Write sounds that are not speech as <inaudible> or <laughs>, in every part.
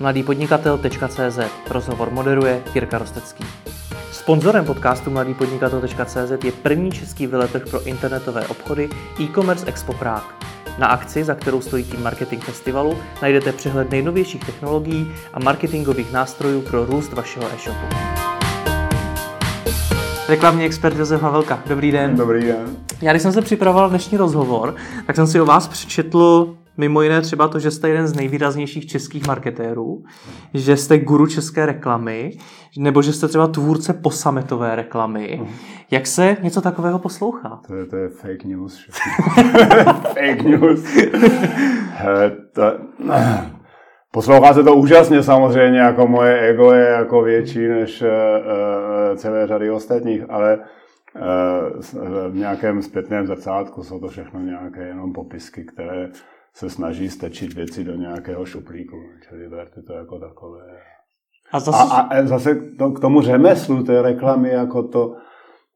mladýpodnikatel.cz Rozhovor moderuje Jirka Rostecký. Sponzorem podcastu mladýpodnikatel.cz je první český veletrh pro internetové obchody e-commerce Expo Prague. Na akci, za kterou stojí tým Marketing Festivalu, najdete přehled nejnovějších technologií a marketingových nástrojů pro růst vašeho e-shopu. Reklamní expert Josef Havelka. Dobrý den. Dobrý den. Já když jsem se připravoval dnešní rozhovor, tak jsem si o vás přečetl mimo jiné třeba to, že jste jeden z nejvýraznějších českých marketérů, že jste guru české reklamy, nebo že jste třeba tvůrce posametové reklamy. Jak se něco takového poslouchá? To je, to je fake news. <laughs> fake news. Poslouchá se to úžasně samozřejmě, jako moje ego je jako větší než uh, celé řady ostatních, ale uh, v nějakém zpětném zrcátku jsou to všechno nějaké jenom popisky, které se snaží stečit věci do nějakého šuplíku. Čili berte to jako takové. A zase, a, a zase to, k tomu řemeslu té reklamy, jako to,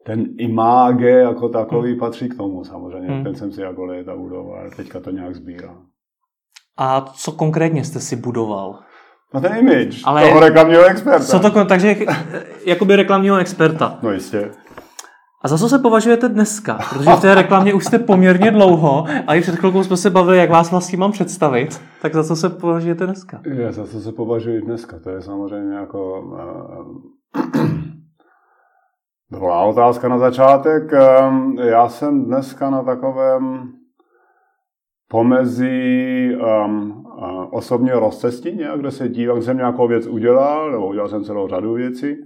ten imáge jako takový hmm. patří k tomu samozřejmě. Hmm. Ten jsem si jako léta budoval, teďka to nějak sbírám. A co konkrétně jste si budoval? No ten image Ale toho reklamního experta. Co to, takže jakoby reklamního experta. No jistě. A za co se považujete dneska? Protože v té reklamě už jste poměrně dlouho a i před chvilkou jsme se bavili, jak vás vlastně mám představit. Tak za co se považujete dneska? Je, za co se považuji dneska? To je samozřejmě jako <clears throat> dobrá otázka na začátek. Um, já jsem dneska na takovém pomezí um, uh, osobně rozcestině, kde se dívám, jsem nějakou věc udělal, nebo udělal jsem celou řadu věcí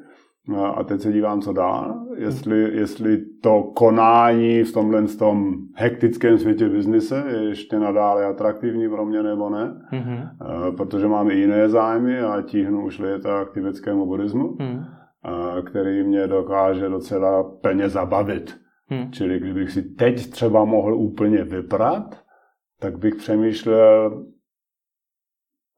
a teď se dívám, co dál. Jestli, jestli to konání v tomhle tom hektickém světě biznise je ještě nadále atraktivní pro mě nebo ne. Mm-hmm. Protože mám i jiné zájmy a tíhnu už léta k tibetskému buddhismu, mm. který mě dokáže docela plně zabavit. Mm. Čili kdybych si teď třeba mohl úplně vyprat, tak bych přemýšlel,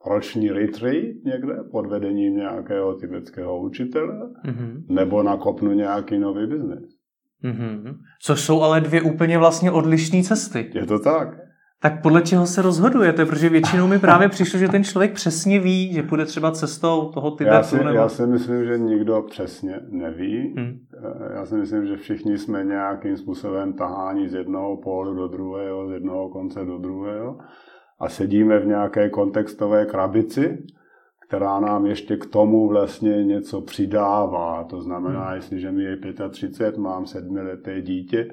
roční retreat někde pod vedením nějakého tibetského učitele, mm-hmm. nebo nakopnu nějaký nový biznes. Mm-hmm. Což jsou ale dvě úplně vlastně odlišné cesty. Je to tak. Tak podle čeho se rozhodujete? Protože většinou mi právě přišlo, že ten člověk přesně ví, že půjde třeba cestou toho Tibetu. Já si, nebo... já si myslím, že nikdo přesně neví. Hmm. Já si myslím, že všichni jsme nějakým způsobem taháni z jednoho pólu do druhého, z jednoho konce do druhého a sedíme v nějaké kontextové krabici, která nám ještě k tomu vlastně něco přidává. To znamená, hmm. jestliže mi je 35, mám sedmileté dítě,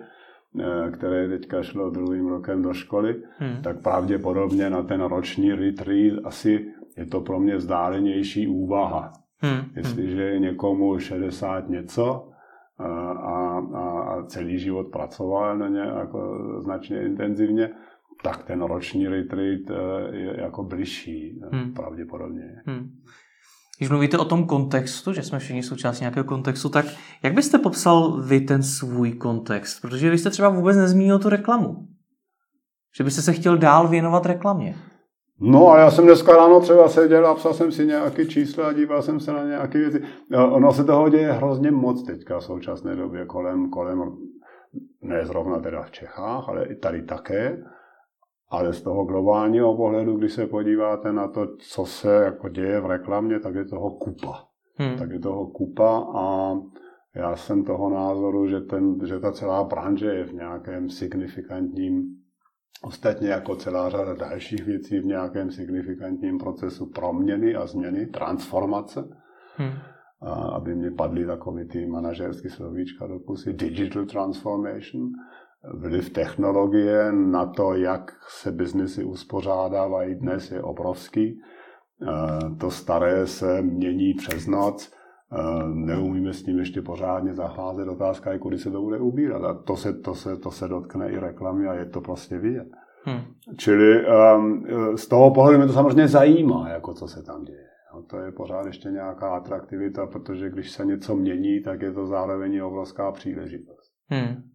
eh, které teďka šlo druhým rokem do školy, hmm. tak pravděpodobně na ten roční retreat asi je to pro mě vzdálenější úvaha. Hmm. Jestliže je někomu 60 něco a, eh, a, a celý život pracoval na ně jako značně intenzivně, tak ten roční retreat eh, je jako bližší eh, hmm. pravděpodobně. Hmm. Když mluvíte o tom kontextu, že jsme všichni součástí nějakého kontextu, tak jak byste popsal vy ten svůj kontext? Protože vy jste třeba vůbec nezmínil tu reklamu. Že byste se chtěl dál věnovat reklamě. No a já jsem dneska ráno třeba seděl a psal jsem si nějaké čísla a díval jsem se na nějaké věci. Ono se toho děje hrozně moc teďka v současné době kolem, kolem ne zrovna teda v Čechách, ale i tady také. Ale z toho globálního pohledu, když se podíváte na to, co se jako děje v reklamě, tak je toho kupa. Hmm. Tak je toho kupa a já jsem toho názoru, že, ten, že ta celá branže je v nějakém signifikantním, ostatně jako celá řada dalších věcí, v nějakém signifikantním procesu proměny a změny, transformace. Hmm. A aby mě padly takový ty manažerské slovíčka do pusy, digital transformation vliv technologie na to, jak se biznesy uspořádávají dnes, je obrovský. Eh, to staré se mění přes noc, eh, neumíme s tím ještě pořádně zacházet. Otázka je, kudy se to bude ubírat. A to se, to se, to se dotkne i reklamy a je to prostě vidět. Hmm. Čili um, z toho pohledu mě to samozřejmě zajímá, jako co se tam děje. No, to je pořád ještě nějaká atraktivita, protože když se něco mění, tak je to zároveň obrovská příležitost. Hmm.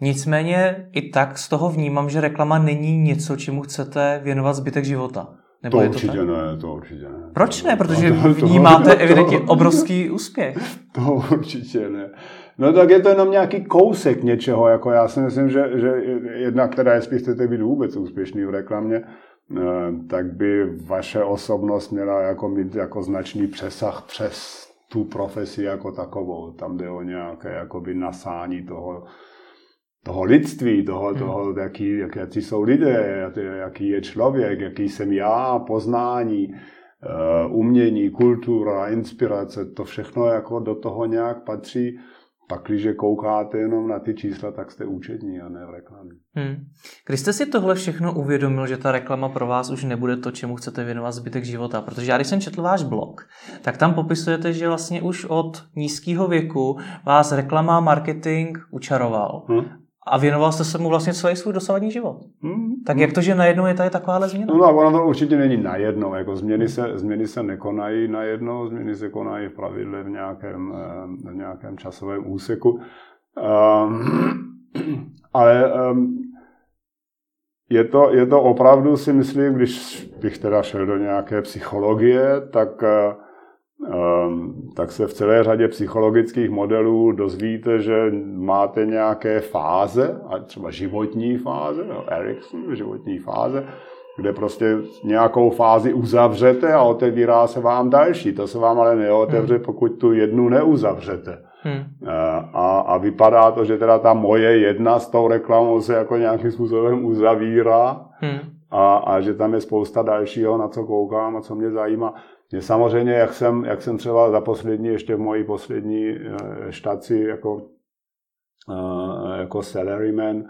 Nicméně i tak z toho vnímám, že reklama není něco, čemu chcete věnovat zbytek života. Nebo to, je to určitě tak? ne, to určitě ne. Proč ne? Protože to, to, vnímáte to, evidentně to, obrovský úspěch. To určitě ne. No tak je to jenom nějaký kousek něčeho, jako já si myslím, že, že jedna, která, jestli chcete být vůbec úspěšný v reklamě, tak by vaše osobnost měla jako mít jako značný přesah přes tu profesi jako takovou. Tam jde o nějaké jakoby nasání toho, toho lidství, toho, hmm. toho jaký, jak, jaký jsou lidé, jaký je člověk, jaký jsem já, poznání, uh, umění, kultura, inspirace, to všechno jako do toho nějak patří. Pak, když koukáte jenom na ty čísla, tak jste účetní a ne v reklamě. Hmm. Když jste si tohle všechno uvědomil, že ta reklama pro vás už nebude to, čemu chcete věnovat zbytek života? Protože já, když jsem četl váš blog, tak tam popisujete, že vlastně už od nízkého věku vás reklama marketing učaroval. Hmm a věnoval jste se mu vlastně celý svůj dosavadní život. Hmm. Tak jak to, že najednou je tady takováhle změna? No, no ono to určitě není najednou. Jako změny, se, změny se nekonají najednou, změny se konají v pravidle v nějakém, eh, v nějakém časovém úseku. Um, <clears throat> ale um, je to, je to opravdu, si myslím, když bych teda šel do nějaké psychologie, tak uh, tak se v celé řadě psychologických modelů dozvíte, že máte nějaké fáze, a třeba životní fáze, no, Erikson, životní fáze, kde prostě nějakou fázi uzavřete a otevírá se vám další. To se vám ale neotevře, hmm. pokud tu jednu neuzavřete. Hmm. A, a vypadá to, že teda ta moje jedna s tou reklamou se jako nějakým způsobem uzavírá hmm. a, a že tam je spousta dalšího, na co koukám a co mě zajímá. Mě samozřejmě, jak jsem, jak jsem třeba za poslední, ještě v mojí poslední eh, štaci jako, eh, jako salaryman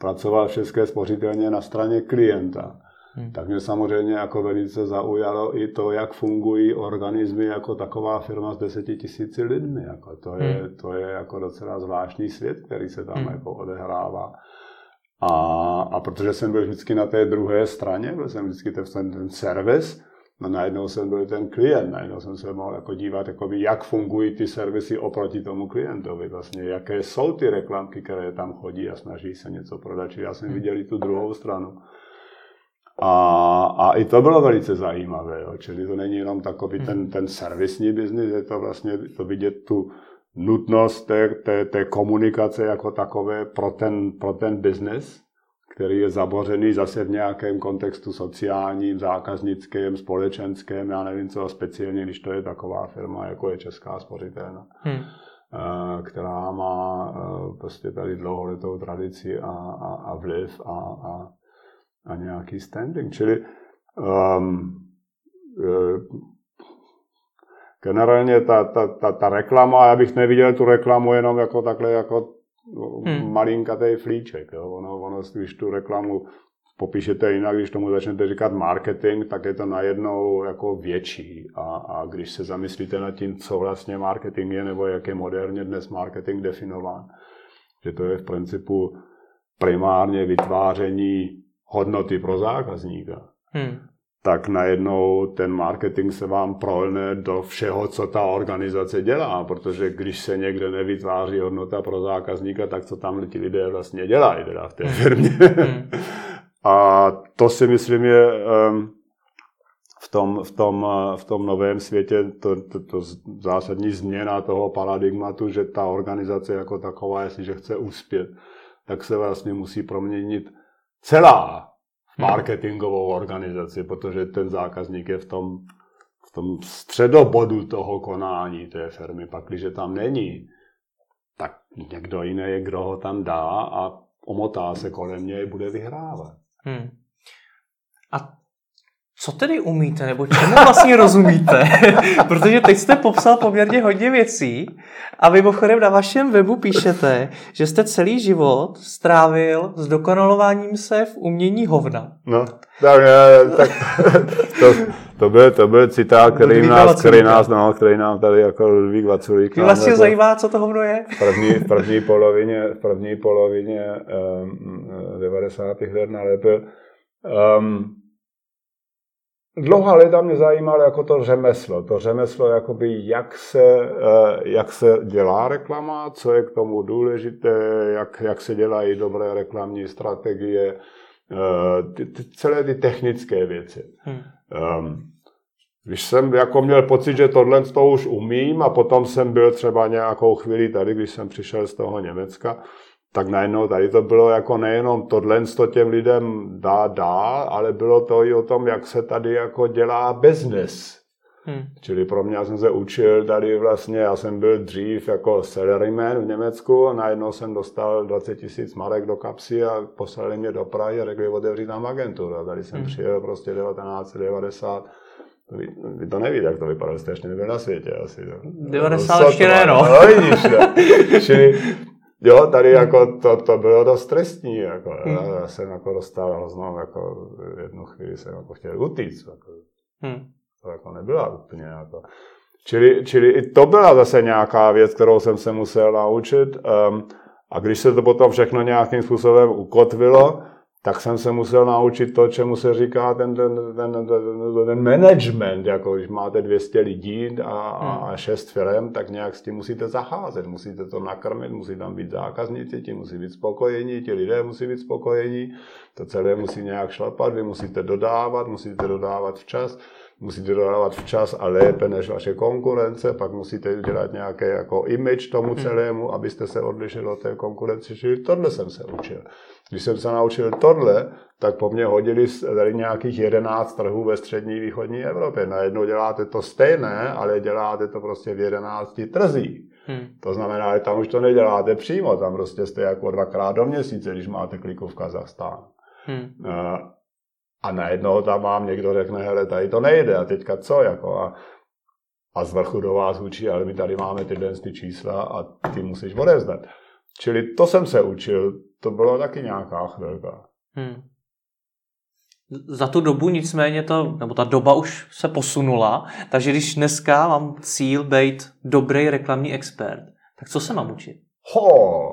pracoval v České spořitelně na straně klienta. Hmm. Tak mě samozřejmě jako velice zaujalo i to, jak fungují organismy jako taková firma s deseti tisíci lidmi. Jako to, je, hmm. to je jako docela zvláštní svět, který se tam hmm. jako odehrává. A, a protože jsem byl vždycky na té druhé straně, byl jsem vždycky ten, ten servis, No najednou jsem byl ten klient, najednou jsem se mohl jako dívat, jakoby, jak fungují ty servisy oproti tomu klientovi, vlastně, jaké jsou ty reklamky, které tam chodí a snaží se něco prodat. Čili já jsem hmm. viděl i tu druhou stranu. A, a i to bylo velice zajímavé, jo. čili to není jenom takový ten, hmm. ten servisní biznis, je to vlastně to vidět tu nutnost té, té, té komunikace jako takové pro ten, pro ten biznis který je zabořený zase v nějakém kontextu sociálním, zákaznickém, společenském, já nevím co, speciálně, když to je taková firma, jako je Česká spořitelna, hmm. Eh, která má eh, prostě tady dlouholetou tradici a, a, a vliv a, a, a nějaký standing. Čili um, generálně ta, ta, ta, ta reklama, já bych neviděl tu reklamu jenom jako takhle jako hmm. malinkatý flíček. Jo. Ono, ono, když tu reklamu popíšete jinak, když tomu začnete říkat marketing, tak je to najednou jako větší. A, a když se zamyslíte nad tím, co vlastně marketing je, nebo jak je moderně dnes marketing definován, že to je v principu primárně vytváření hodnoty pro zákazníka. Hmm tak najednou ten marketing se vám prolne do všeho, co ta organizace dělá, protože když se někde nevytváří hodnota pro zákazníka, tak co tam ti lidé vlastně dělají teda v té hmm. firmě. Hmm. <laughs> A to si myslím je v tom, v tom, v tom novém světě to, to, to zásadní změna toho paradigmatu, že ta organizace jako taková, jestliže chce uspět, tak se vlastně musí proměnit celá marketingovou organizaci, protože ten zákazník je v tom, v tom středobodu toho konání té firmy. Pak, když tam není, tak někdo jiný je, kdo ho tam dá a omotá se kolem něj, bude vyhrávat. Hmm. Co tedy umíte, nebo čemu vlastně rozumíte? <laughs> Protože teď jste popsal poměrně hodně věcí a mimochodem na vašem webu píšete, že jste celý život strávil s dokonalováním se v umění hovna. No, tak, tak <laughs> to, to, byl, to byl citát, který nás, který nás, no, který nám tady jako Ludvík Vaculík. Mě vlastně jako zajímá, co to hovno je? V první, v první polovině, v první polovině um, 90. let nalepil. Um, Dlouhá léta mě zajímalo jako to řemeslo. To řemeslo, jakoby jak se, eh, jak se dělá reklama, co je k tomu důležité, jak, jak se dělají dobré reklamní strategie, eh, ty, ty, celé ty technické věci. Hmm. Um, když jsem jako měl pocit, že tohle to už umím a potom jsem byl třeba nějakou chvíli tady, když jsem přišel z toho Německa, tak najednou tady to bylo jako nejenom tohle to těm lidem dá, dá, ale bylo to i o tom, jak se tady jako dělá business. Hmm. Čili pro mě, já jsem se učil tady vlastně, já jsem byl dřív jako salaryman v Německu a najednou jsem dostal 20 tisíc marek do kapsy a poslali mě do Prahy a řekli, otevřít tam agenturu. A tady jsem hmm. přijel prostě 1990 vy, vy to nevíte, jak to vypadalo, jste ještě nebyl na světě asi. No. 90 no, ještě ne, no. no vidíš? <laughs> Čili, jo, tady hmm. jako to, to bylo dost trestní, jako, hmm. já jsem jako dostal hroznou, jako jednu chvíli jsem jako chtěl utíct, jako, hmm. to jako nebyla úplně jako. Čili, čili i to byla zase nějaká věc, kterou jsem se musel naučit. Um, a když se to potom všechno nějakým způsobem ukotvilo, tak jsem se musel naučit to, čemu se říká ten, ten, ten, ten, ten management, jako když máte 200 lidí a, a hmm. šest firm, tak nějak s tím musíte zacházet, musíte to nakrmit, musí tam být zákazníci, ti musí být spokojení, ti lidé musí být spokojení, to celé musí nějak šlapat, vy musíte dodávat, musíte dodávat včas, musíte dodávat včas a lépe než vaše konkurence, pak musíte dělat nějaké jako image tomu hmm. celému, abyste se odlišili od té konkurence, čili tohle jsem se učil. Když jsem se naučil tohle, tak po mně hodili tady nějakých 11 trhů ve střední východní Evropě. Najednou děláte to stejné, ale děláte to prostě v 11 trzích. Hmm. To znamená, že tam už to neděláte přímo, tam prostě jste jako dvakrát do měsíce, když máte kliku v Kazachstánu. Hmm. A najednou tam vám někdo řekne, hele, tady to nejde a teďka co, jako a, a z vrchu do vás učí, ale my tady máme tyhle ty čísla a ty musíš odevzdat. Čili to jsem se učil, to bylo taky nějaká chvilka. Hmm. Za tu dobu nicméně to, nebo ta doba už se posunula, takže když dneska mám cíl být dobrý reklamní expert, tak co se mám učit? Ho!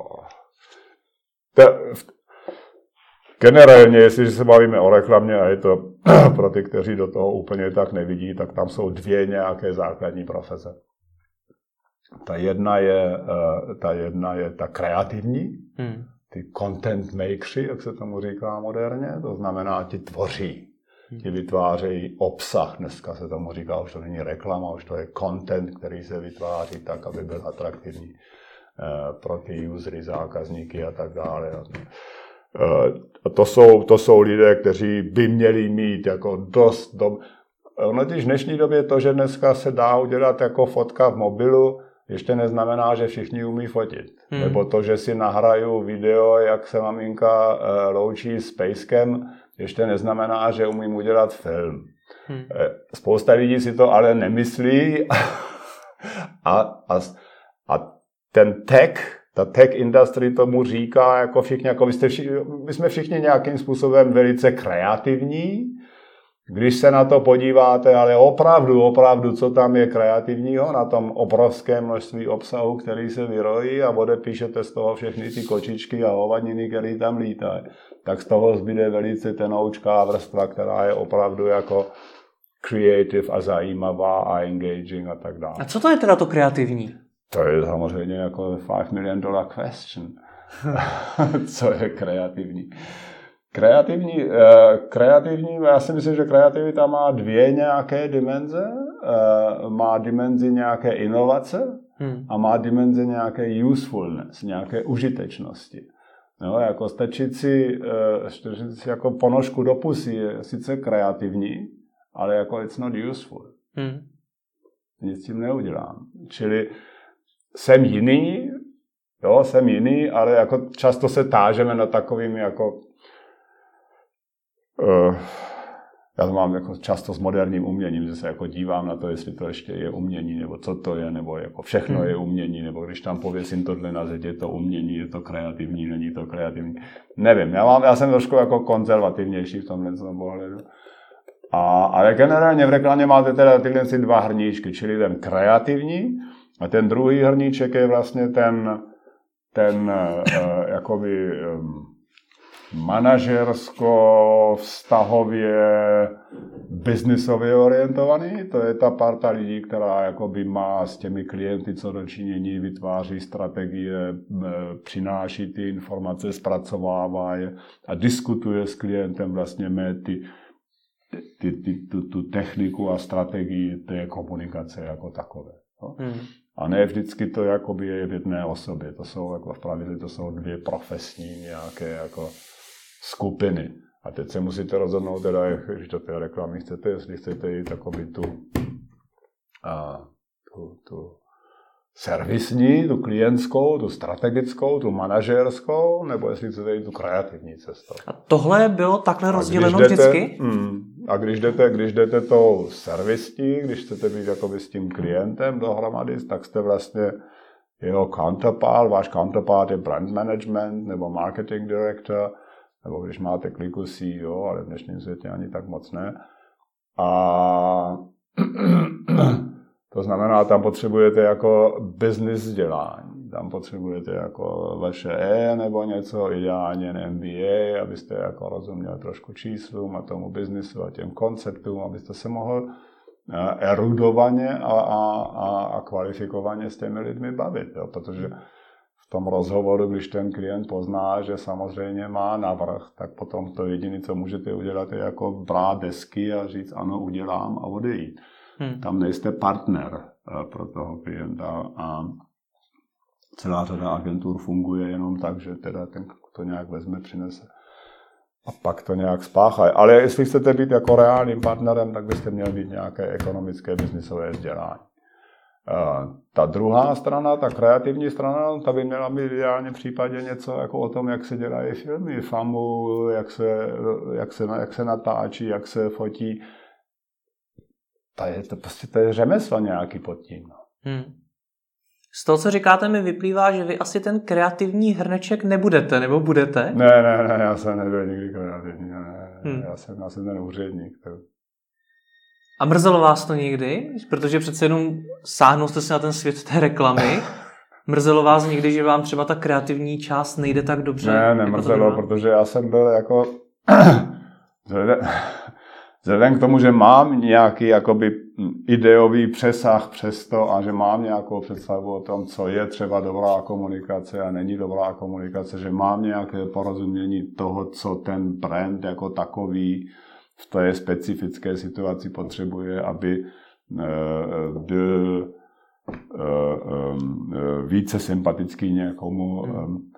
To, generálně, jestliže se bavíme o reklamě a je to <clears throat> pro ty, kteří do toho úplně tak nevidí, tak tam jsou dvě nějaké základní profese. Ta jedna je, eh, ta, jedna je ta kreativní, hmm. ty content makers, jak se tomu říká moderně, to znamená, ti tvoří, hmm. ti vytvářejí obsah, dneska se tomu říká, už to není reklama, už to je content, který se vytváří tak, aby byl atraktivní eh, pro ty usery, zákazníky a tak dále. Eh, to jsou, to jsou lidé, kteří by měli mít jako dost dob... Ono v dnešní době to, že dneska se dá udělat jako fotka v mobilu, ještě neznamená, že všichni umí fotit. Hmm. Nebo to, že si nahraju video, jak se maminka uh, loučí s pejskem, ještě neznamená, že umím udělat film. Hmm. Spousta lidí si to ale nemyslí <laughs> a, a, a ten tech, ta tech industry tomu říká, jako všichni, jako vy jste všichni, my jsme všichni nějakým způsobem velice kreativní, když se na to podíváte, ale opravdu, opravdu, co tam je kreativního na tom obrovském množství obsahu, který se vyrojí a odepíšete z toho všechny ty kočičky a hovadiny, které tam lítají, tak z toho zbyde velice tenoučká vrstva, která je opravdu jako creative a zajímavá a engaging a tak dále. A co to je teda to kreativní? To je samozřejmě jako 5 million dollar question. <laughs> co je kreativní? Kreativní, eh, kreativní, já si myslím, že kreativita má dvě nějaké dimenze. Eh, má dimenzi nějaké inovace hmm. a má dimenzi nějaké usefulness, nějaké užitečnosti. No, jako stačit si, eh, stačit si jako ponožku do pusy je sice kreativní, ale jako it's not useful. Hmm. Nic tím neudělám. Čili jsem jiný, jo, jsem jiný, ale jako často se tážeme na takovými jako uh, já to mám jako často s moderním uměním, že se jako dívám na to, jestli to ještě je umění, nebo co to je, nebo jako všechno hmm. je umění, nebo když tam pověsím tohle na zeď, je to umění, je to kreativní, není to kreativní. Nevím, já, mám, já jsem trošku jako konzervativnější v tomhle pohledu. A, ale generálně v reklamě máte teda tyhle si dva hrníčky, čili ten kreativní a ten druhý hrníček je vlastně ten, ten uh, jakoby um, manažersko, vztahově, biznisově orientovaný. To je ta parta lidí, která jakoby má s těmi klienty co dočinění, vytváří strategie, přináší ty informace, zpracovává je a diskutuje s klientem vlastně ty, ty, ty, tu, tu techniku a strategii té komunikace jako takové. Jo? Hmm. A ne vždycky to jakoby je v jedné osobě. To jsou jako v pravidle to jsou dvě profesní nějaké jako skupiny. A teď se musíte rozhodnout, teda, když do té reklamy chcete, jestli chcete jít takový tu, a, tu, tu servisní, tu klientskou, tu strategickou, tu manažerskou, nebo jestli chcete jít tu kreativní cestou. A tohle bylo takhle rozděleno jdete, vždycky? Mm, a když jdete, když jdete tou servisní, když chcete být jakoby s tím klientem dohromady, tak jste vlastně jeho counterpart, váš counterpart je brand management nebo marketing director, nebo když máte kliku CEO, ale v dnešním světě ani tak moc ne. A <clears throat> <clears throat> to znamená, tam potřebujete jako business vzdělání. Tam potřebujete jako vaše E nebo něco, ideálně MBA, abyste jako rozuměl trošku číslům a tomu biznisu a těm konceptům, abyste se mohl eh, erudovaně a, a, a, a kvalifikovaně s těmi lidmi bavit. Jo? Protože v tom rozhovoru, když ten klient pozná, že samozřejmě má navrh, tak potom to jediné, co můžete udělat, je jako brát desky a říct ano, udělám a odejít. Hmm. Tam nejste partner eh, pro toho klienta a celá řada agentur funguje jenom tak, že teda ten to nějak vezme, přinese a pak to nějak spáchá. Ale jestli chcete být jako reálným partnerem, tak byste měli být nějaké ekonomické, biznisové vzdělání. Eh, ta druhá strana, ta kreativní strana, ta by měla být v případě něco jako o tom, jak se dělají filmy, famu, jak se, jak se, jak se natáčí, jak se fotí, to je, to prostě to je řemeslo nějaký pod tím. No. Hmm. Z toho, co říkáte, mi vyplývá, že vy asi ten kreativní hrneček nebudete, nebo budete? Ne, ne, ne, já jsem nebyl nikdy kreativní, ne, hmm. já, jsem, já jsem ten úředník. To... A mrzelo vás to někdy? Protože přece jenom sáhnul jste se na ten svět té reklamy. <laughs> Mrzelo vás někdy, že vám třeba ta kreativní část nejde tak dobře? Ne, nemrzelo, jako protože já jsem byl jako <clears throat> Vzhledem k tomu, že mám nějaký jakoby ideový přesah přes to a že mám nějakou představu o tom, co je třeba dobrá komunikace a není dobrá komunikace, že mám nějaké porozumění toho, co ten brand jako takový v té specifické situaci potřebuje, aby eh, byl eh, eh, více sympatický někomu, hmm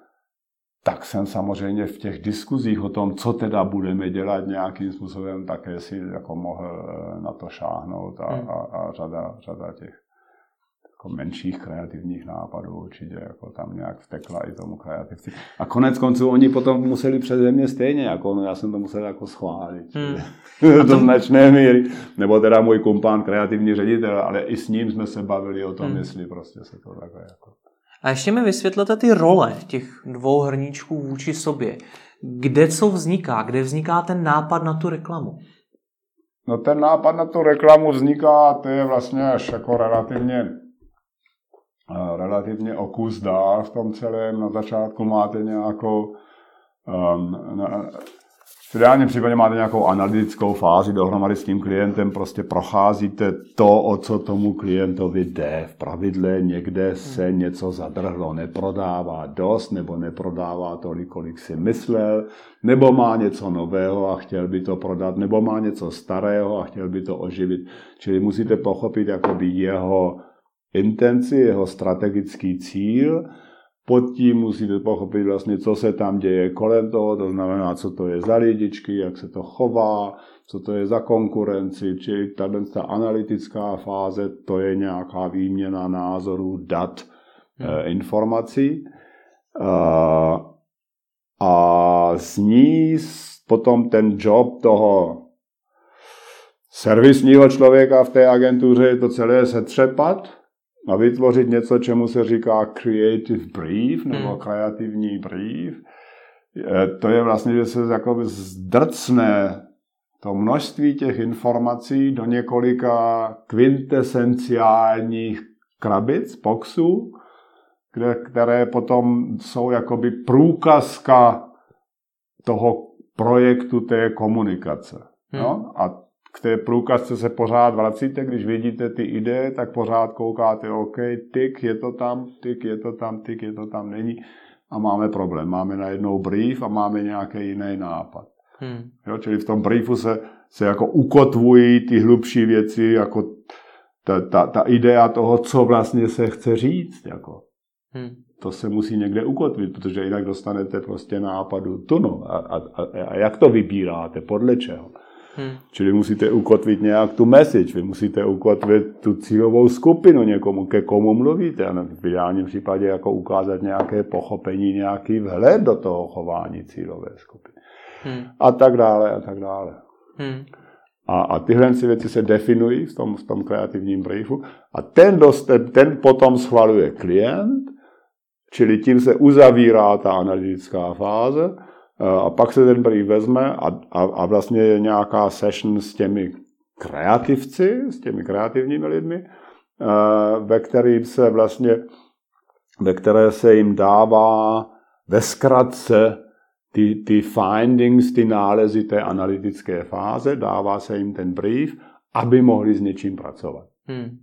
tak jsem samozřejmě v těch diskuzích o tom, co teda budeme dělat nějakým způsobem, také si jako mohl eh, na to šáhnout a, hmm. a, a řada, řada těch jako menších kreativních nápadů určitě jako tam nějak vtekla i tomu kreativci. A konec konců oni potom museli přeze mě stejně, jako no, já jsem to musel jako schválit. Hmm. <laughs> do značné míry. Nebo teda můj kumpán, kreativní ředitel, ale i s ním jsme se bavili o tom, hmm. jestli prostě se to takhle jako a ještě mi vysvětlete ty role těch dvou hrníčků vůči sobě. Kde co vzniká? Kde vzniká ten nápad na tu reklamu? No ten nápad na tu reklamu vzniká, to je vlastně až jako relativně eh, relativně okus dál v tom celém. Na začátku máte nějakou um, na, v ideálním případě máte nějakou analytickou fázi dohromady s tím klientem, prostě procházíte to, o co tomu klientovi jde. V pravidle někde se něco zadrhlo, neprodává dost, nebo neprodává tolik, kolik si myslel, nebo má něco nového a chtěl by to prodat, nebo má něco starého a chtěl by to oživit. Čili musíte pochopit jakoby jeho intenci, jeho strategický cíl, pod tím musíte pochopit vlastně, co se tam děje kolem toho, to znamená, co to je za lidičky, jak se to chová, co to je za konkurenci, či tady ta analytická fáze, to je nějaká výměna názorů, dat, hmm. eh, informací. Eh, a z ní potom ten job toho servisního člověka v té agentuře je to celé setřepat, a vytvořit něco, čemu se říká creative brief nebo hmm. kreativní brief. To je vlastně, že se jako zdrcne to množství těch informací do několika kvintesenciálních krabic, boxů, kde, které potom jsou jakoby průkazka toho projektu té komunikace. Hmm. No? A k té průkazce se pořád vracíte, když vidíte ty ideje, tak pořád koukáte, OK, tyk, je to tam, tyk, je to tam, tyk, je to tam, není a máme problém. Máme najednou brief a máme nějaký jiný nápad. Hmm. Jo, čili v tom briefu se, se jako ukotvují ty hlubší věci, jako ta, ta, ta idea toho, co vlastně se chce říct. Jako. Hmm. To se musí někde ukotvit, protože jinak dostanete prostě nápadu tunu. A, a, a jak to vybíráte? Podle čeho? Hmm. Čili musíte ukotvit nějak tu message, vy musíte ukotvit tu cílovou skupinu někomu, ke komu mluvíte. A v ideálním případě jako ukázat nějaké pochopení, nějaký vhled do toho chování cílové skupiny. Hmm. A tak dále, a tak dále. Hmm. A, a tyhle věci se definují v tom, v tom kreativním briefu a ten, dost, ten potom schvaluje klient, čili tím se uzavírá ta analytická fáze a pak se ten brief vezme a, a, a vlastně je nějaká session s těmi kreativci, s těmi kreativními lidmi, ve kterým se vlastně, ve které se jim dává ve zkratce ty, ty findings, ty nálezy té analytické fáze, dává se jim ten brief, aby mohli s něčím pracovat. Hmm.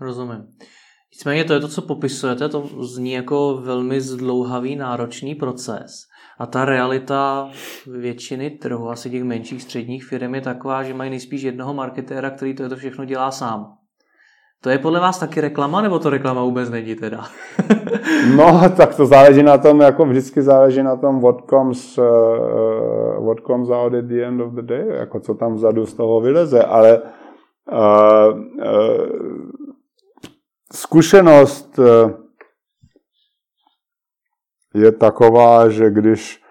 Rozumím. Nicméně to je to, co popisujete, to zní jako velmi zdlouhavý, náročný proces. A ta realita většiny trhu, asi těch menších středních firm je taková, že mají nejspíš jednoho marketéra, který to, je to všechno dělá sám. To je podle vás taky reklama, nebo to reklama vůbec není teda? <laughs> <laughs> no, tak to záleží na tom, jako vždycky záleží na tom, what comes, uh, what comes out at the end of the day, jako co tam vzadu z toho vyleze, ale uh, uh, zkušenost uh, je taková, že když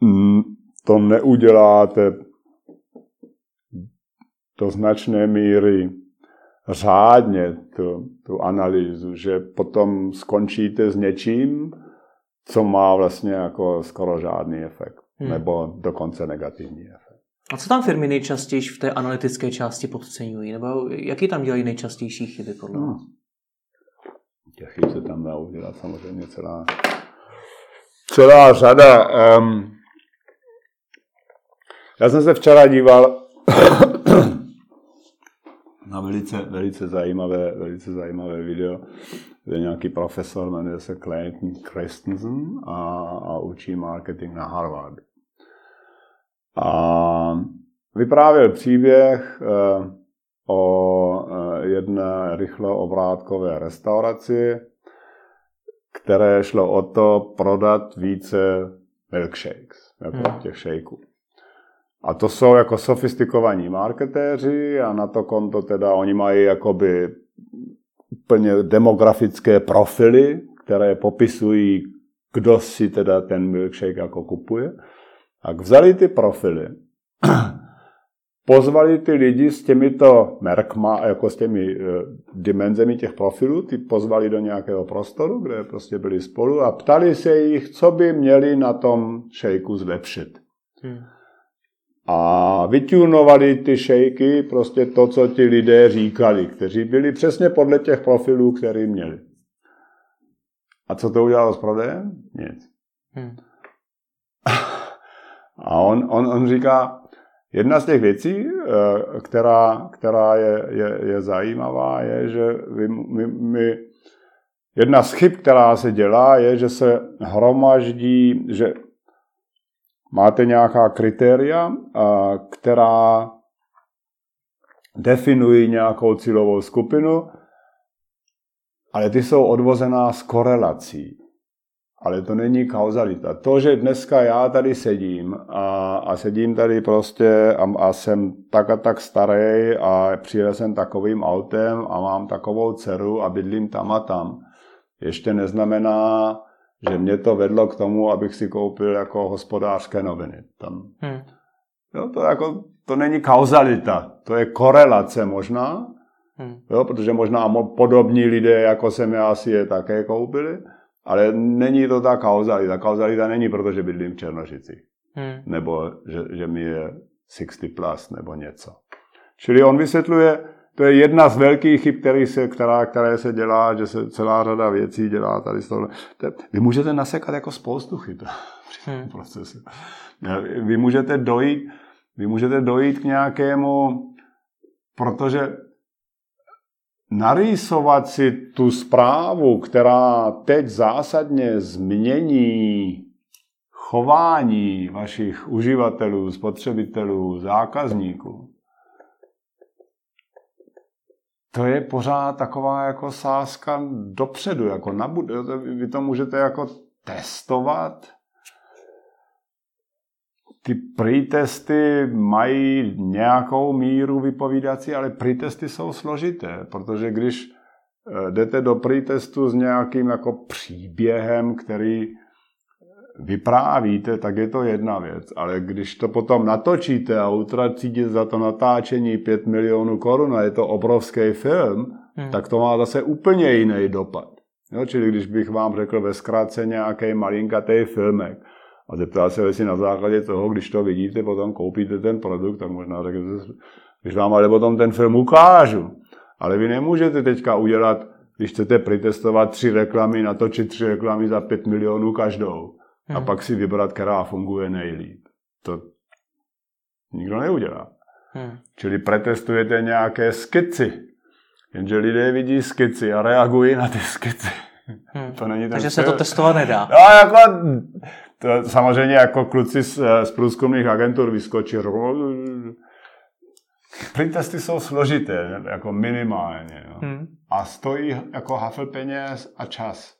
mm, to neuděláte do značné míry řádně tu, tu analýzu, že potom skončíte s něčím, co má vlastně jako skoro žádný efekt, hmm. nebo dokonce negativní efekt. A co tam firmy nejčastěji v té analytické části podceňují? Nebo jaký tam dělají nejčastější chyby podle hmm. vás? Hmm. Chyb se tam dá udělat samozřejmě celá, celá řada. Um, já jsem se včera díval <coughs> na velice, velice, zajímavé, velice zajímavé video, kde nějaký profesor, jmenuje se Clayton Christensen a, a učí marketing na Harvard. A vyprávěl příběh eh, o jedné rychle obrátkové restauraci, které šlo o to prodat více milkshakes, jako hmm. těch shakeů. A to jsou jako sofistikovaní marketéři a na to konto teda oni mají jakoby úplně demografické profily, které popisují, kdo si teda ten milkshake jako kupuje. A vzali ty profily, pozvali ty lidi s těmito merkma, jako s těmi uh, dimenzemi těch profilů, ty pozvali do nějakého prostoru, kde prostě byli spolu a ptali se jich, co by měli na tom šejku zlepšit. Hmm a vytunovali ty šejky, prostě to, co ti lidé říkali, kteří byli přesně podle těch profilů, který měli. A co to udělalo s prodejem? Nic. Hmm. A on, on, on říká, jedna z těch věcí, eh, která, která je, je, je zajímavá, je, že my, my, my, jedna z chyb, která se dělá, je, že se hromaždí, že máte nějaká kritéria, která definují nějakou cílovou skupinu, ale ty jsou odvozená z korelací. Ale to není kauzalita. To, že dneska já tady sedím a, a sedím tady prostě a, a jsem tak a tak starý a přijel jsem takovým autem a mám takovou dceru a bydlím tam a tam, ještě neznamená, že mě to vedlo k tomu, abych si koupil jako hospodářské noviny. Tam. Hmm. Jo, to, jako, to není kauzalita, to je korelace možná, hmm. jo, protože možná podobní lidé, jako jsem já, si je také koupili, ale není to ta kauzalita. Kauzalita není, protože bydlím v Černošicích. Hmm. Nebo že, že mi je 60 plus nebo něco. Čili on vysvětluje, to je jedna z velkých chyb, který se, která, které se dělá, že se celá řada věcí dělá tady z toho. Vy můžete nasekat jako spoustu chyb <laughs> při hmm. procesu. Vy můžete dojít, vy můžete dojít k nějakému, protože narýsovat si tu zprávu, která teď zásadně změní chování vašich uživatelů, spotřebitelů, zákazníků, to je pořád taková jako sázka dopředu, jako na vy to můžete jako testovat. Ty pretesty mají nějakou míru vypovídací, ale pretesty jsou složité, protože když eh, jdete do pretestu s nějakým jako příběhem, který vyprávíte, tak je to jedna věc. Ale když to potom natočíte a utracíte za to natáčení 5 milionů korun a je to obrovský film, hmm. tak to má zase úplně jiný dopad. Jo, čili když bych vám řekl ve zkratce nějaký malinkatý filmek a zeptal se, jestli na základě toho, když to vidíte, potom koupíte ten produkt, tak možná řeknete, když vám ale potom ten film ukážu. Ale vy nemůžete teďka udělat, když chcete pritestovat tři reklamy, natočit tři reklamy za 5 milionů každou hmm. a pak si vybrat, která funguje nejlíp. To nikdo neudělá. Hmm. Čili pretestujete nějaké skici. Jenže lidé vidí skici a reagují na ty skici. Hmm. To není Takže se to testovat nedá. No, jako, to samozřejmě jako kluci z, z průzkumných agentur vyskočí. Print testy jsou složité, jako minimálně. Jo. Hmm. A stojí jako hafel peněz a čas.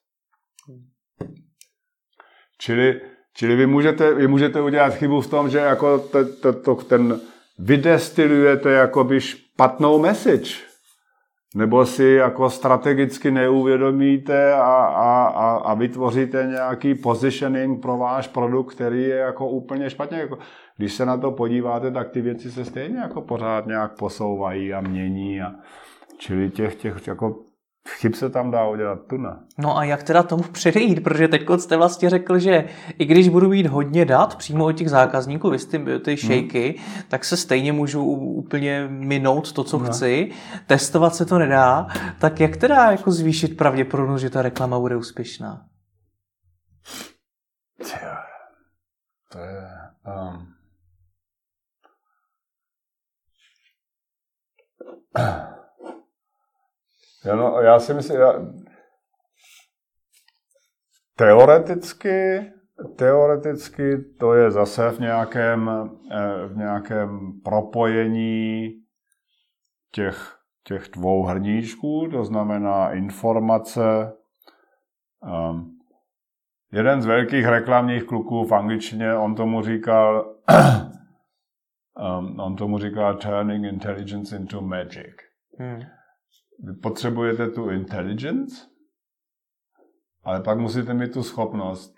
Čili, čili vy, můžete, vy můžete udělat chybu v tom, že jako to, to, to, ten vydestilujete jakoby špatnou message. Nebo si jako strategicky neuvědomíte a, a, a, a vytvoříte nějaký positioning pro váš produkt, který je jako úplně špatně. Jako, když se na to podíváte, tak ty věci se stejně jako pořád nějak posouvají a mění. A, čili těch, těch jako chyb se tam dá udělat tuna. No a jak teda tomu předejít? Protože teď jste vlastně řekl, že i když budu mít hodně dat přímo od těch zákazníků, vy ty, ty šejky, hmm. tak se stejně můžu úplně minout to, co no. chci. Testovat se to nedá. Tak jak teda jako zvýšit pravděpodobnost, že ta reklama bude úspěšná? To je... Um... <clears throat> No, já si myslím, já... teoreticky, teoreticky to je zase v nějakém, eh, v nějakém propojení těch, těch dvou hrníčků, to znamená informace. Um, jeden z velkých reklamních kluků v angličtině, on tomu říkal, um, <clears throat> on tomu říkal turning intelligence into magic. Hmm. Vy potřebujete tu intelligence, ale pak musíte mít tu schopnost,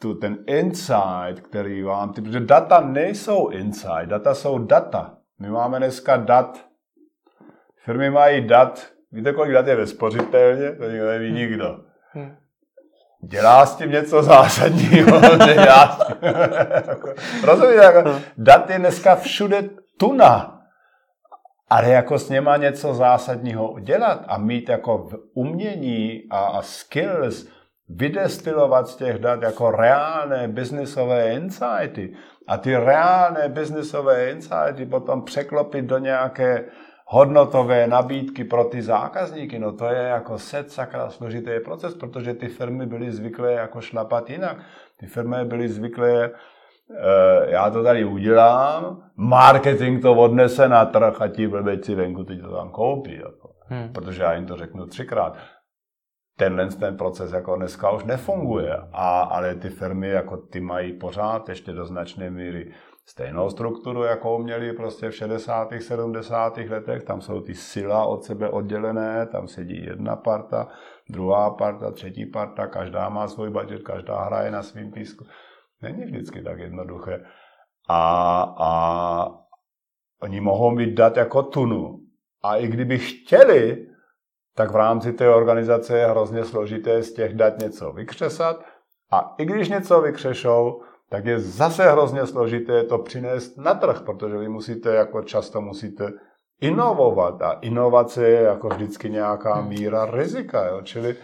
tu, ten insight, který vám, ty, protože data nejsou insight, data jsou data. My máme dneska dat, firmy mají dat, víte, kolik dat je ve spořitelně? To nikdo neví hmm. nikdo. Hmm. Dělá s tím něco zásadního? <laughs> <laughs> Rozumíte? Jako, hmm. dat je dneska všude tuna ale jako s něma něco zásadního udělat a mít jako v umění a, a skills vydestilovat z těch dat jako reálné biznisové insighty a ty reálné biznisové insighty potom překlopit do nějaké hodnotové nabídky pro ty zákazníky, no to je jako set sakra složitý proces, protože ty firmy byly zvyklé jako šlapat jinak. Ty firmy byly zvyklé já to tady udělám, marketing to odnese na trh a ti blbeci venku teď to tam koupí. Jako. Hmm. Protože já jim to řeknu třikrát. Tenhle ten proces jako dneska už nefunguje, a, ale ty firmy jako ty mají pořád ještě do značné míry stejnou strukturu, jakou měli prostě v 60. 70. letech. Tam jsou ty sila od sebe oddělené, tam sedí jedna parta, druhá parta, třetí parta, každá má svůj budget, každá hraje na svým písku není vždycky tak jednoduché. A, a oni mohou mít dat jako tunu. A i kdyby chtěli, tak v rámci té organizace je hrozně složité z těch dat něco vykřesat. A i když něco vykřešou, tak je zase hrozně složité to přinést na trh, protože vy musíte, jako často musíte inovovat. A inovace je jako vždycky nějaká míra rizika. Jo? Čili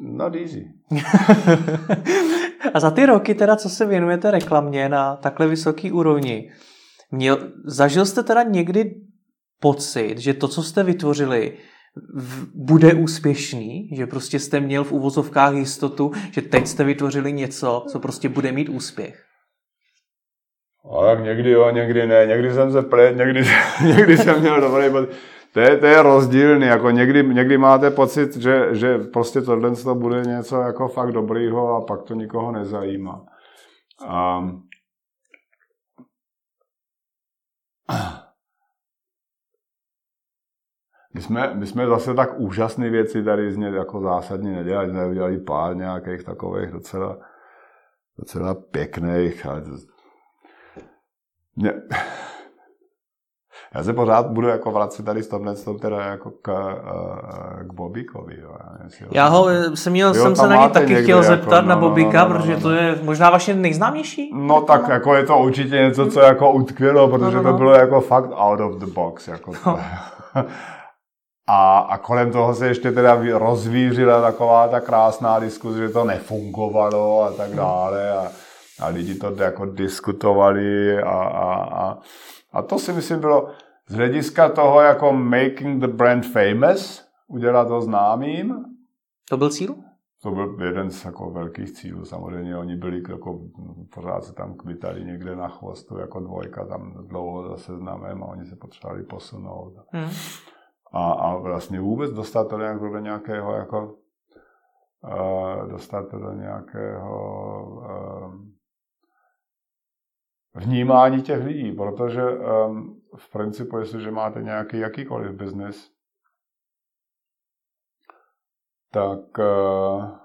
Not easy. <laughs> a za ty roky teda, co se věnujete reklamě na takhle vysoký úrovni, měl, zažil jste teda někdy pocit, že to, co jste vytvořili, bude úspěšný, že prostě jste měl v uvozovkách jistotu, že teď jste vytvořili něco, co prostě bude mít úspěch? A tak někdy jo, někdy ne, někdy jsem se plet, někdy, <laughs> někdy jsem měl dobrý pocit. To je, to je rozdílný, jako někdy, někdy máte pocit, že, že prostě tohle to bude něco jako fakt dobrýho a pak to nikoho nezajímá. A, my jsme, my jsme zase tak úžasné věci tady z ně jako zásadně nedělali, jsme udělali pár nějakých takových docela, docela pěkných, ale to, ne, já se pořád budu jako vracet tady s tomhle tom teda jako k, eh, k Bobíkovi. Jo. Já ho jsem, měl, jsem se na ně taky chtěl jako, zeptat no, na Bobíka, no, no, no, protože no. to je možná vaše nejznámější. No tak jako je to určitě něco, co jako utkvělo, protože no, no, no. to bylo jako fakt out of the box. Jako no. <laughs> A, a kolem toho se ještě teda rozvířila taková ta krásná diskuze, že to nefungovalo a tak dále. A, a lidi to jako diskutovali a, a, a, a to si myslím bylo z hlediska toho jako making the brand famous, udělat to známým. To byl cíl? To byl jeden z jako velkých cílů. Samozřejmě oni byli jako, pořád se tam kvitali někde na chvostu jako dvojka, tam dlouho za seznamem a oni se potřebovali posunout. Hmm. A, a vlastně vůbec dostat to do nějakého jako uh, dostat to do nějakého uh, vnímání těch lidí, protože um, v principu, jestliže máte nějaký jakýkoliv biznis, tak, uh,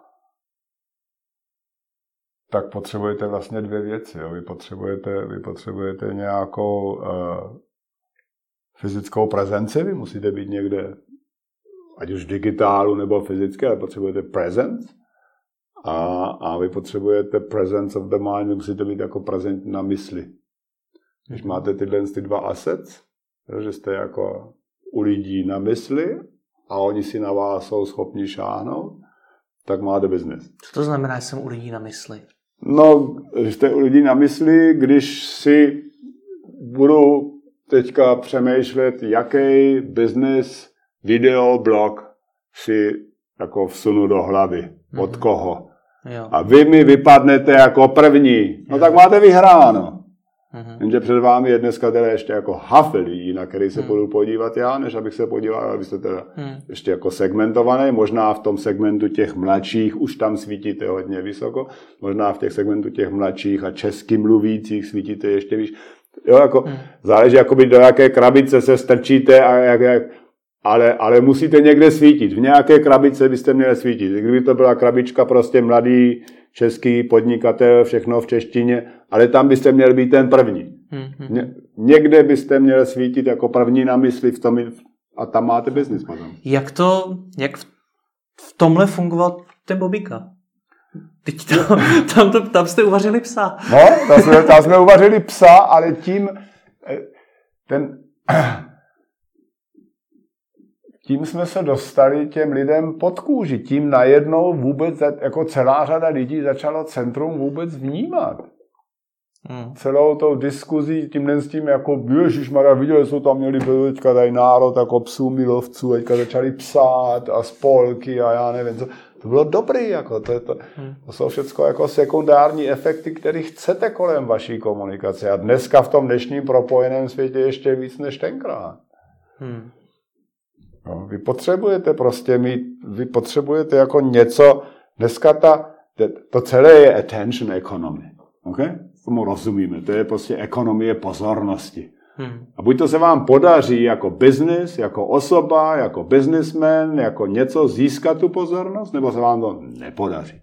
tak potřebujete vlastně dvě věci. Jo. Vy, potřebujete, vy potřebujete nějakou uh, fyzickou prezenci, vy musíte být někde, ať už digitálu nebo fyzické, ale potřebujete presence a, a vy potřebujete presence of the mind, vy musíte být jako prezent na mysli. Když mhm. máte tyhle ty dva assets, že jste jako u lidí na mysli a oni si na vás jsou schopni šáhnout, tak máte biznis. Co to znamená, že jsem u lidí na mysli? No, že jste u lidí na mysli, když si budu teďka přemýšlet, jaký business videoblog si jako vsunu do hlavy. Od koho. Jo. A vy mi vypadnete jako první. No jo. tak máte vyhráno. Mm-hmm. Jenže před vámi je dneska teda ještě jako hafel lidí, na který se mm. budu podívat já, než abych se podíval, abyste teda mm. ještě jako segmentovaný. Možná v tom segmentu těch mladších už tam svítíte hodně vysoko. Možná v těch segmentu těch mladších a česky mluvících svítíte ještě víc. Jo, jako mm. záleží, jakoby do jaké krabice se strčíte a jak, jak ale, ale musíte někde svítit. V nějaké krabice byste měli svítit. Kdyby to byla krabička prostě mladý český podnikatel, všechno v češtině, ale tam byste měli být ten první. Mm-hmm. Někde byste měli svítit jako první na mysli v tom, a tam máte biznis potom. Jak to, jak v, v tomhle fungoval ten Bobika? Teď to, <laughs> tam, to, tam jste uvařili psa. No, tam jsme, tam jsme uvařili psa, ale tím eh, ten tím jsme se dostali těm lidem pod kůži. Tím najednou vůbec, jako celá řada lidí začalo centrum vůbec vnímat. Hmm. Celou tou diskuzí, tímhle s tím, jako Mara, viděli jsou tam měli teďka tady národ jako psů milovců, teďka začali psát a spolky a já nevím co. To bylo dobrý, jako to, to, hmm. to jsou všechno jako sekundární efekty, které chcete kolem vaší komunikace. A dneska v tom dnešním propojeném světě ještě víc než tenkrát. Hmm. No, vy potřebujete prostě mít, vy potřebujete jako něco, dneska ta, to celé je attention economy. Okay? Tomu rozumíme, to je prostě ekonomie pozornosti. Hmm. A buď to se vám podaří jako business, jako osoba, jako businessman, jako něco získat tu pozornost, nebo se vám to nepodaří.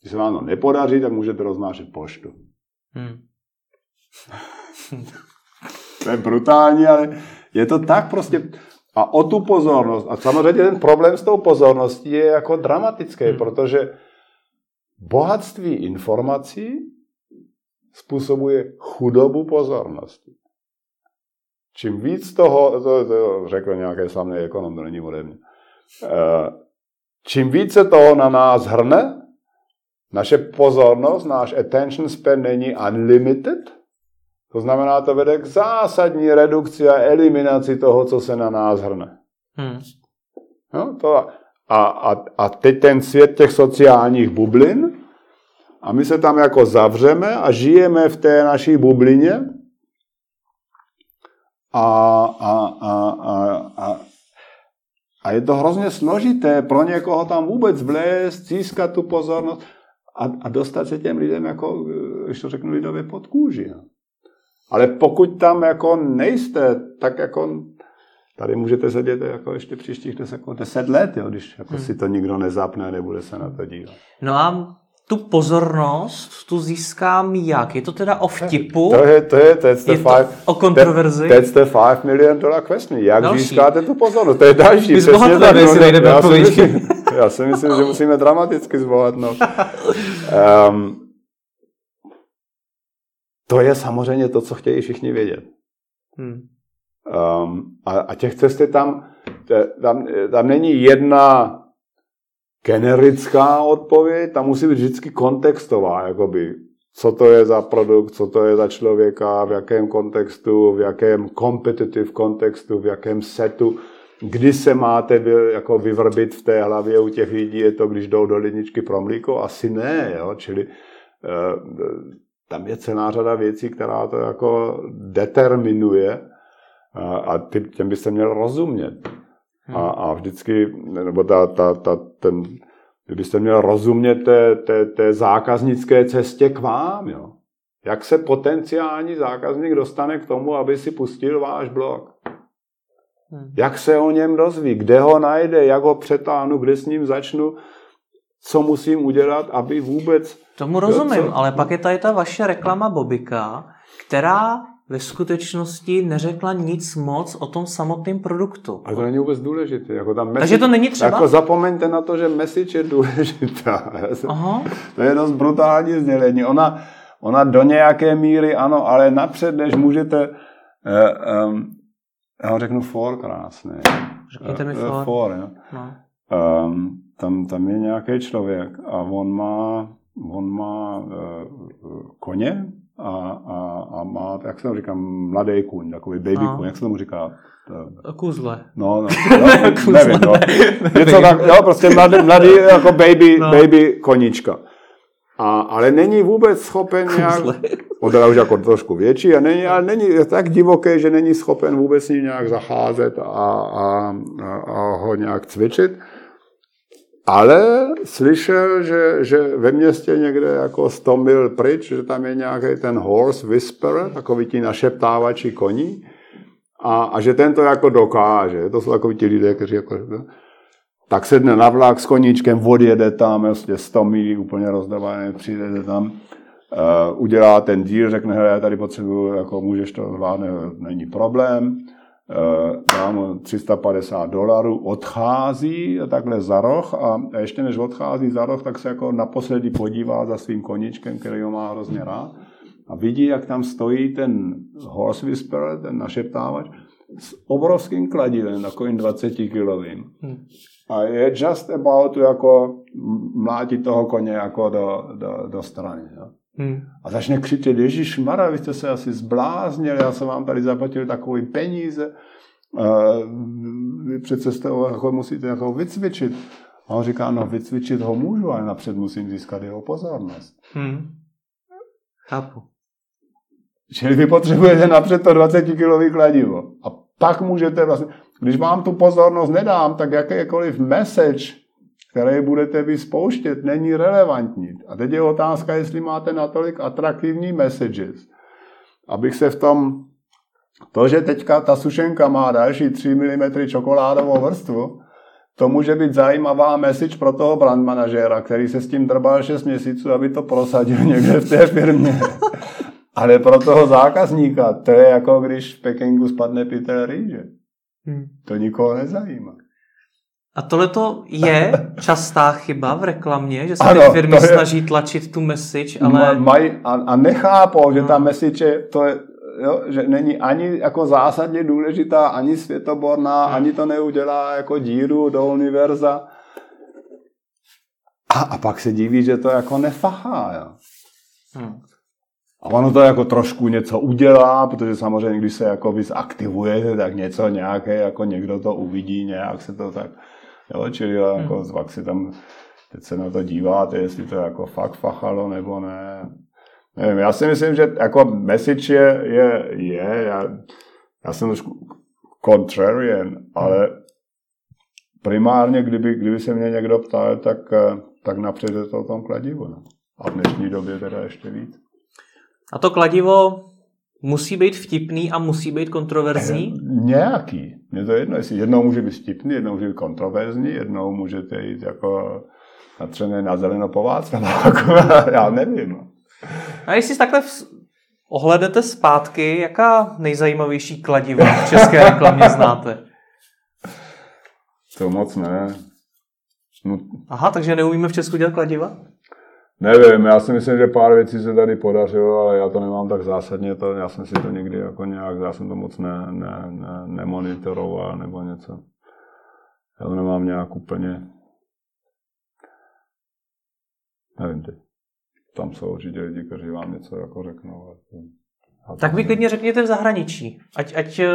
Když se vám to nepodaří, tak můžete roznášet poštu. Hmm. <laughs> to je brutální, ale je to tak prostě. A o tu pozornost, a samozřejmě ten problém s tou pozorností je jako dramatický, hmm. protože bohatství informací způsobuje chudobu pozornosti. Čím víc toho, to, to řekl nějaký slavný ekonom, to není ode mě, eh, čím více toho na nás hrne, naše pozornost, náš attention span není unlimited, to znamená, to vede k zásadní redukci a eliminaci toho, co se na nás hrne. Hmm. No, to, a, a, a teď ten svět těch sociálních bublin a my se tam jako zavřeme a žijeme v té naší bublině a, a, a, a, a, a je to hrozně složité pro někoho tam vůbec vlézt, získat tu pozornost a, a dostat se těm lidem, jako, když to řeknu lidově, pod kůži. Ale pokud tam jako nejste, tak jako tady můžete sedět jako ještě příštích 10, jako 10 let, jo, když jako hmm. si to nikdo nezapne a nebude se na to dívat. No a tu pozornost tu získám jak? Je to teda o vtipu? To je, to je, that's the je five, to o kontroverzi? That, that's the five million dollar question. Jak další. získáte tu pozornost? To je další. My přesně tak, no, já, si myslím, já si myslím, že musíme dramaticky zbohatnout. Um, <laughs> to je samozřejmě to, co chtějí všichni vědět. Hmm. Um, a, a těch cest je tam, tam, tam není jedna generická odpověď, tam musí být vždycky kontextová, jakoby, co to je za produkt, co to je za člověka, v jakém kontextu, v jakém competitive kontextu, v jakém setu, kdy se máte vy, jako vyvrbit v té hlavě u těch lidí, je to, když jdou do ledničky pro mlíko? Asi ne, jo? čili uh, tam je celá řada věcí, která to jako determinuje a, a ty, těm by se měl rozumět. Hmm. A, a vždycky, nebo ta, ta, ta, ten, byste měl rozumět té, té, té zákaznické cestě k vám, jo. Jak se potenciální zákazník dostane k tomu, aby si pustil váš blog? Hmm. Jak se o něm dozví? Kde ho najde? Jak ho přetáhnu? Kde s ním začnu? Co musím udělat, aby vůbec... Tomu rozumím, co... ale pak je tady ta vaše reklama Bobika, která ve skutečnosti neřekla nic moc o tom samotném produktu. Ale to není vůbec důležité. Jako tam message, Takže to není třeba? Jako zapomeňte na to, že message je důležitá. Aha. To je dost brutální sdělení. Ona, ona do nějaké míry ano, ale napřed, než můžete uh, um, já ho řeknu for krásně. Řekněte mi eh, for. for jo. No. Um, tam, tam je nějaký člověk a on má, on má uh, koně, a, a, a má, jak se to říká, mladý kůň, takový baby a. kůň, jak se tomu říká? Kuzle. No, no, <laughs> no Kuzle, nevím, no. <laughs> Něco tak, jo, prostě mladý, mladý jako baby, no. baby koníčka. A, ale není vůbec schopen nějak, on teda už jako trošku větší, a není, ale není je tak divoký, že není schopen vůbec s ním nějak zacházet a, a, a, a ho nějak cvičit. Ale slyšel, že, že ve městě někde jako 100 mil pryč, že tam je nějaký ten horse whisperer, takový ti našeptávači koní, a, a že ten to jako dokáže. To jsou takový ti lidé, kteří jako... Tak sedne na vlak s koníčkem, odjede tam, vlastně 100 milí úplně rozdávané, přijde tam, uh, udělá ten díl, řekne, hele, já tady potřebuji, jako můžeš to zvládnout, není problém dám 350 dolarů, odchází takhle za roh a ještě než odchází za roh, tak se jako naposledy podívá za svým koníčkem, který ho má hrozně rád a vidí, jak tam stojí ten horse whisperer, ten našeptávač, s obrovským kladivem, takovým 20 kilovým. Hmm. A je just about to jako mlátit toho koně jako do, do, do strany. Jo. Hmm. A začne křičet, Ježíš Mara, vy jste se asi zbláznili, já jsem vám tady zaplatil takové peníze, vy přece jste ho jako musíte jako vycvičit. A on říká, no vycvičit ho můžu, ale napřed musím získat jeho pozornost. Hmm. Chápu. Čili vy potřebujete napřed to 20 kilový kladivo. A pak můžete vlastně, když vám tu pozornost nedám, tak jakýkoliv message které budete vy spouštět, není relevantní. A teď je otázka, jestli máte natolik atraktivní messages, abych se v tom, to, že teďka ta sušenka má další 3 mm čokoládovou vrstvu, to může být zajímavá message pro toho brand manažera, který se s tím drbal 6 měsíců, aby to prosadil <laughs> někde v té firmě. <laughs> Ale pro toho zákazníka, to je jako když v Pekingu spadne pytel rýže. Hmm. To nikoho nezajímá. A tohle to je <laughs> častá chyba v reklamě, že se ano, ty firmy je, snaží tlačit tu message, ale... Maj, a, a nechápou, že no. ta message je, to je, jo, že není ani jako zásadně důležitá, ani světoborná, hmm. ani to neudělá jako díru do univerza. A, a pak se diví, že to jako nefachá. Jo. Hmm. A ono to jako trošku něco udělá, protože samozřejmě, když se jako vy zaktivujete, tak něco nějaké, jako někdo to uvidí, nějak se to tak Jo, čili jako hmm. zvak si tam teď se na to díváte, jestli to jako fakt fachalo nebo ne. Nevím, já si myslím, že jako message je, je, je já, já jsem trošku contrarian, ale primárně, kdyby, kdyby se mě někdo ptal, tak, tak napřed je to o tom kladivu. No. A v dnešní době teda ještě víc. A to kladivo musí být vtipný a musí být kontroverzní? Nějaký. Mně to jedno, jestli jednou může být vtipný, jednou může být kontroverzní, jednou můžete jít jako natřené na zeleno po <laughs> já nevím. A jestli takhle v... ohledete zpátky, jaká nejzajímavější kladiva v české reklamě znáte? To moc ne. No. Aha, takže neumíme v Česku dělat kladiva? Nevím, já si myslím, že pár věcí se tady podařilo, ale já to nemám tak zásadně, to, já jsem si to někdy jako nějak, já jsem to moc ne, ne, ne, nemonitoroval nebo něco. Já to nemám nějak úplně, nevím ty. Tam jsou určitě lidi, kteří vám něco jako řeknou. Tak vy klidně řekněte v zahraničí. Ať, ať eh,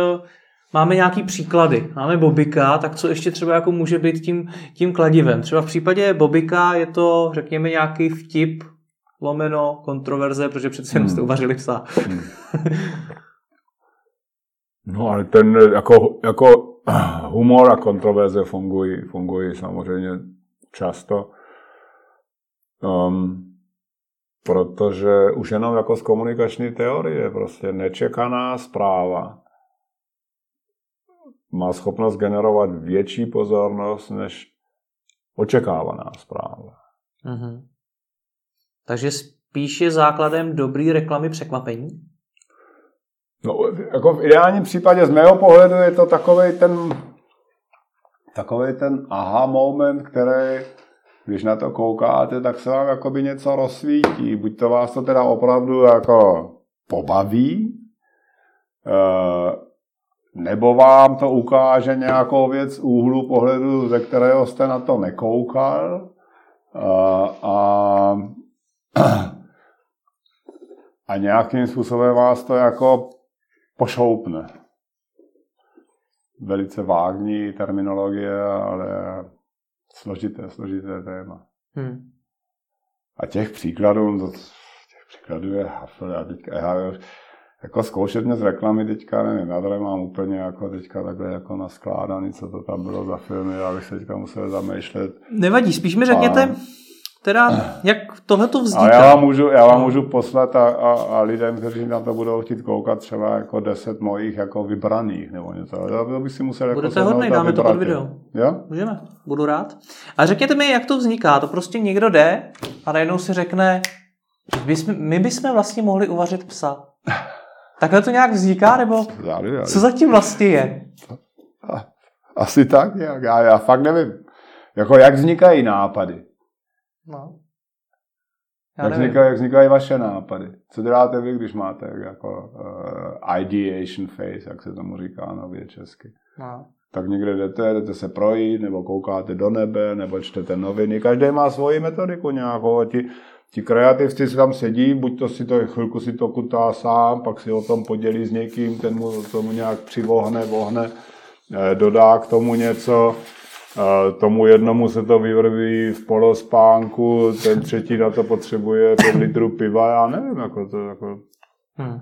máme nějaký příklady. Máme Bobika, tak co ještě třeba jako může být tím, tím kladivem? Třeba v případě Bobika je to, řekněme, nějaký vtip, lomeno, kontroverze, protože přece jenom jste hmm. uvařili psa. Hmm. <laughs> No ale ten jako, jako <clears throat> humor a kontroverze fungují, fungují samozřejmě často. Um, protože už jenom jako z komunikační teorie, prostě nečekaná zpráva má schopnost generovat větší pozornost než očekávaná zpráva. Mm-hmm. Takže spíš je základem dobrý reklamy překvapení? No, jako v ideálním případě z mého pohledu je to takový ten takový ten aha moment, který když na to koukáte, tak se vám jakoby něco rozsvítí. Buď to vás to teda opravdu jako pobaví, eh, nebo vám to ukáže nějakou věc z úhlu pohledu, ze kterého jste na to nekoukal a, a, a nějakým způsobem vás to jako pošoupne. Velice vágní terminologie, ale složité, složité téma. Hmm. A těch příkladů, to, těch příkladů je hafel. Já teďka, já, jako zkoušet mě z reklamy teďka, nevím, já tady mám úplně jako teďka takhle jako naskládaný, co to tam bylo za filmy, já bych se teďka musel zamýšlet. Nevadí, spíš mi řekněte, a... teda, jak tohle to vzniká. A já vám můžu, já vám můžu poslat a, a, a, lidem, kteří na to budou chtít koukat, třeba jako deset mojich jako vybraných nebo něco. To bych si musel jako Budete hodný, dáme to pod video. Jo? Můžeme, budu rád. A řekněte mi, jak to vzniká. To prostě někdo jde a najednou si řekne, my bychom vlastně mohli uvařit psa. <laughs> Takhle to nějak vzniká, nebo co zatím vlastně je? Asi tak nějak, já, já fakt nevím. Jako jak vznikají nápady? No. Já jak, vznikají, jak vznikají vaše nápady? Co děláte vy, když máte jako uh, ideation phase, jak se tomu říká nově česky? No. Tak někde jdete, jdete se projít, nebo koukáte do nebe, nebo čtete noviny. Každý má svoji metodiku nějakou. A ti, ti kreativci si tam sedí, buď to si to chvilku si to kutá sám, pak si o tom podělí s někým, ten mu tomu nějak přivohne, vohne, eh, dodá k tomu něco, eh, tomu jednomu se to vyvrví v polospánku, ten třetí na to potřebuje pět litrů piva, já nevím, jako to, jako... Hmm.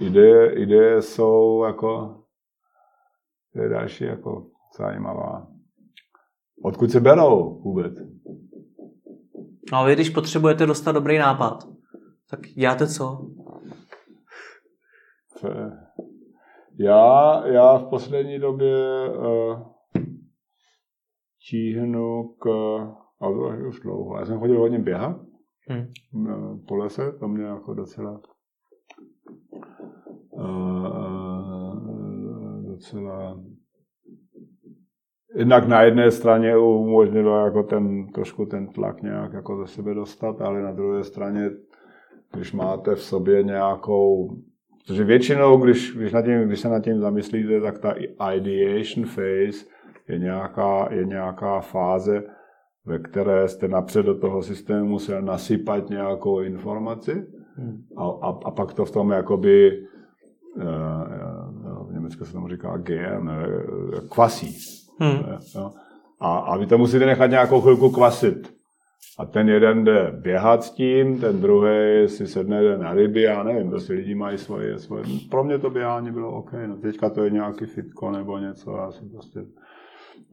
Ideje, ideje jsou jako, to je další jako zajímavá. Odkud se berou vůbec? No a vy, když potřebujete dostat dobrý nápad, tak děláte co? Já, já v poslední době uh, číhnu k, a to už dlouho, já jsem chodil hodně běhat hmm. po lese, to mě jako docela uh, docela jednak na jedné straně umožnilo jako ten, trošku ten tlak nějak jako ze sebe dostat, ale na druhé straně, když máte v sobě nějakou Protože většinou, když, když, nad tím, když se nad tím zamyslíte, tak ta ideation phase je nějaká, je nějaká fáze, ve které jste napřed do toho systému musel nasypat nějakou informaci hmm. a, a, a pak to v tom jakoby, uh, v Německu se tomu říká GM, kvasí. Hmm. Jo. A, a vy to musíte nechat nějakou chvilku kvasit. A ten jeden jde běhat s tím, ten druhý si sedne na ryby, já nevím, prostě lidi mají svoje, svoje. Pro mě to běhání bylo OK, no teďka to je nějaký fitko nebo něco, já si prostě,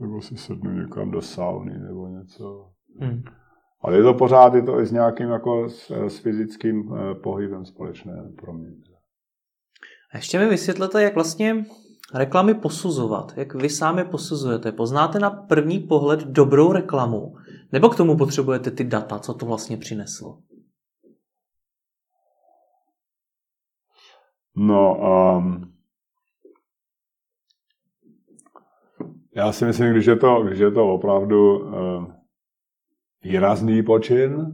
nebo si sednu někam do sauny nebo něco. Hmm. Ale je to pořád, je to i s nějakým jako s, s fyzickým eh, pohybem společné pro mě. A ještě mi vysvětlete, jak vlastně reklamy posuzovat, jak vy sami posuzujete. Poznáte na první pohled dobrou reklamu, nebo k tomu potřebujete ty data, co to vlastně přineslo? No, um, já si myslím, když je to, když je to opravdu um, výrazný počin,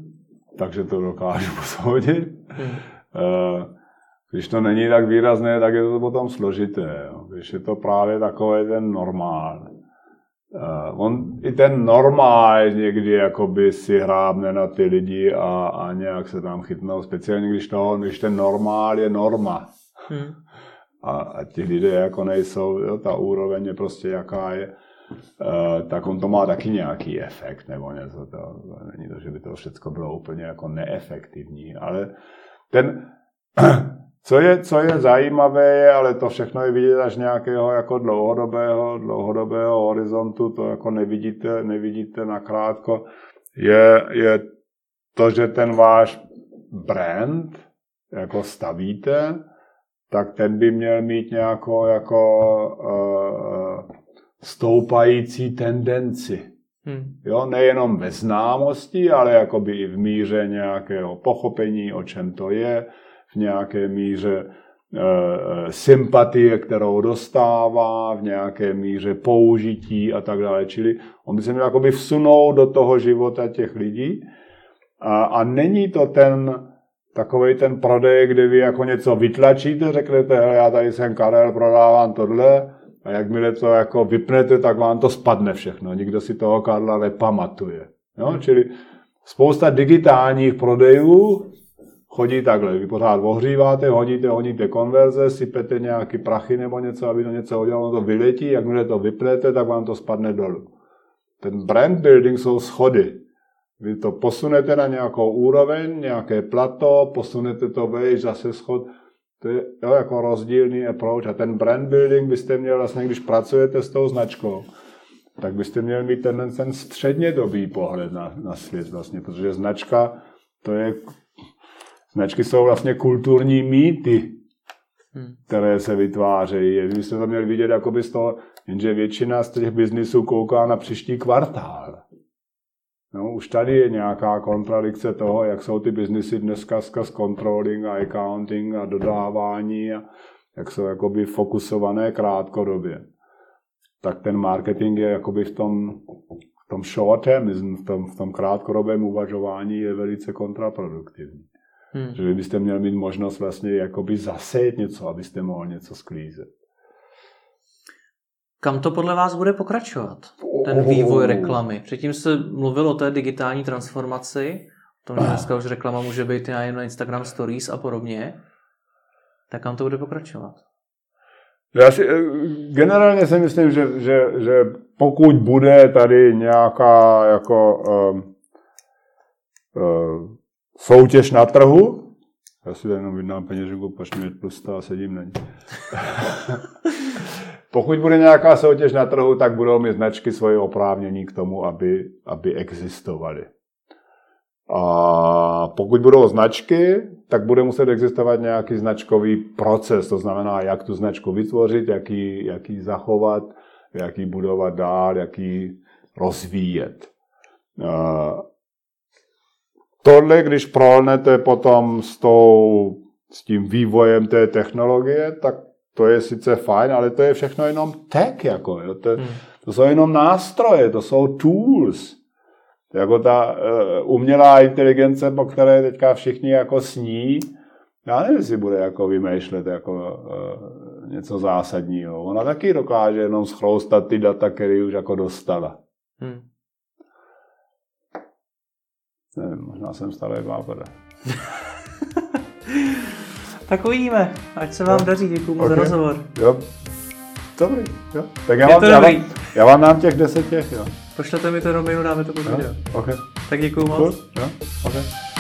takže to dokážu <laughs> posoudit. Hmm. Uh, když to není tak výrazné, tak je to potom složité. Jo. Když je to právě takový ten normál. Uh, on i ten normál někdy jakoby si hrábne na ty lidi a, a nějak se tam chytnou, speciálně když, to, když ten normál je norma. Hmm. <laughs> A, a ti lidé jako nejsou, jo, ta úroveň je prostě jaká je, uh, tak on to má taky nějaký efekt nebo něco. To, to není to, že by to všechno bylo úplně jako neefektivní, ale ten <clears throat> co je, co je zajímavé, ale to všechno je vidět až nějakého jako dlouhodobého, dlouhodobého horizontu, to jako nevidíte, nevidíte nakrátko, je, je to, že ten váš brand jako stavíte, tak ten by měl mít nějakou jako uh, stoupající tendenci. Hmm. Jo, nejenom ve známosti, ale jakoby i v míře nějakého pochopení, o čem to je, v nějaké míře e, sympatie, kterou dostává, v nějaké míře použití a tak dále. Čili on by se měl jakoby vsunout do toho života těch lidí a, a není to ten takový ten prodej, kde vy jako něco vytlačíte, řeknete, hele, já tady jsem Karel, prodávám tohle, a jakmile to jako vypnete, tak vám to spadne všechno. Nikdo si toho Karla nepamatuje. Jo? Hmm. Čili spousta digitálních prodejů chodí takhle. Vy pořád ohříváte, hodíte, hodíte konverze, sypete nějaký prachy nebo něco, aby to něco udělalo, to vyletí, jakmile to vypnete, tak vám to spadne dolů. Ten brand building jsou schody. Vy to posunete na nějakou úroveň, nějaké plato, posunete to vejš, zase schod. To je jo, jako rozdílný approach. A ten brand building byste měl vlastně, když pracujete s tou značkou, tak byste měl mít ten, ten střednědobý pohled na, na svět vlastně, protože značka to je Značky jsou vlastně kulturní mýty, hmm. které se vytvářejí. Vy byste to měli vidět jako by z toho, jenže většina z těch biznisů kouká na příští kvartál. No, už tady je nějaká kontradikce toho, jak jsou ty biznisy dneska skrz controlling a accounting a dodávání a jak jsou jakoby fokusované krátkodobě. Tak ten marketing je jakoby v tom, v tom short v tom, v tom krátkodobém uvažování je velice kontraproduktivní. Hmm. Že byste měl mít možnost vlastně jakoby zasejt něco, abyste mohl něco sklízet. Kam to podle vás bude pokračovat, ten vývoj reklamy? Předtím se mluvil o té digitální transformaci, o tom, že dneska už reklama může být jen na Instagram Stories a podobně. Tak kam to bude pokračovat? Já si, eh, generálně si myslím, že, že, že pokud bude tady nějaká jako um, um, soutěž na trhu. Já si jenom vydám peněženku, mi tlustá a sedím na ní. <laughs> Pokud bude nějaká soutěž na trhu, tak budou mít značky svoje oprávnění k tomu, aby, aby existovaly. A pokud budou značky, tak bude muset existovat nějaký značkový proces, to znamená, jak tu značku vytvořit, jak ji, jak ji zachovat, jak ji budovat dál, jak ji rozvíjet. Tohle, když prolnete potom s, tou, s tím vývojem té technologie, tak to je sice fajn, ale to je všechno jenom tech, jako, jo. To, hmm. to jsou jenom nástroje, to jsou tools. Jako ta uh, umělá inteligence, po které teďka všichni jako sní, já nevím, jestli bude jako vymýšlet jako uh, něco zásadního. Ona taky dokáže jenom schroustat ty data, které už jako dostala. Hmm. Nevím, možná jsem starý bábr. <laughs> tak uvidíme. Ať se vám jo. daří. Děkuji okay. za rozhovor. Jo. Dobrý. Jo. Tak já vám, já, vám, já vám dám těch deset těch. Jo. Pošlete mi to do mailu, dáme to pod video. Okay. Tak děkuju moc. Cool. Ja? Okay.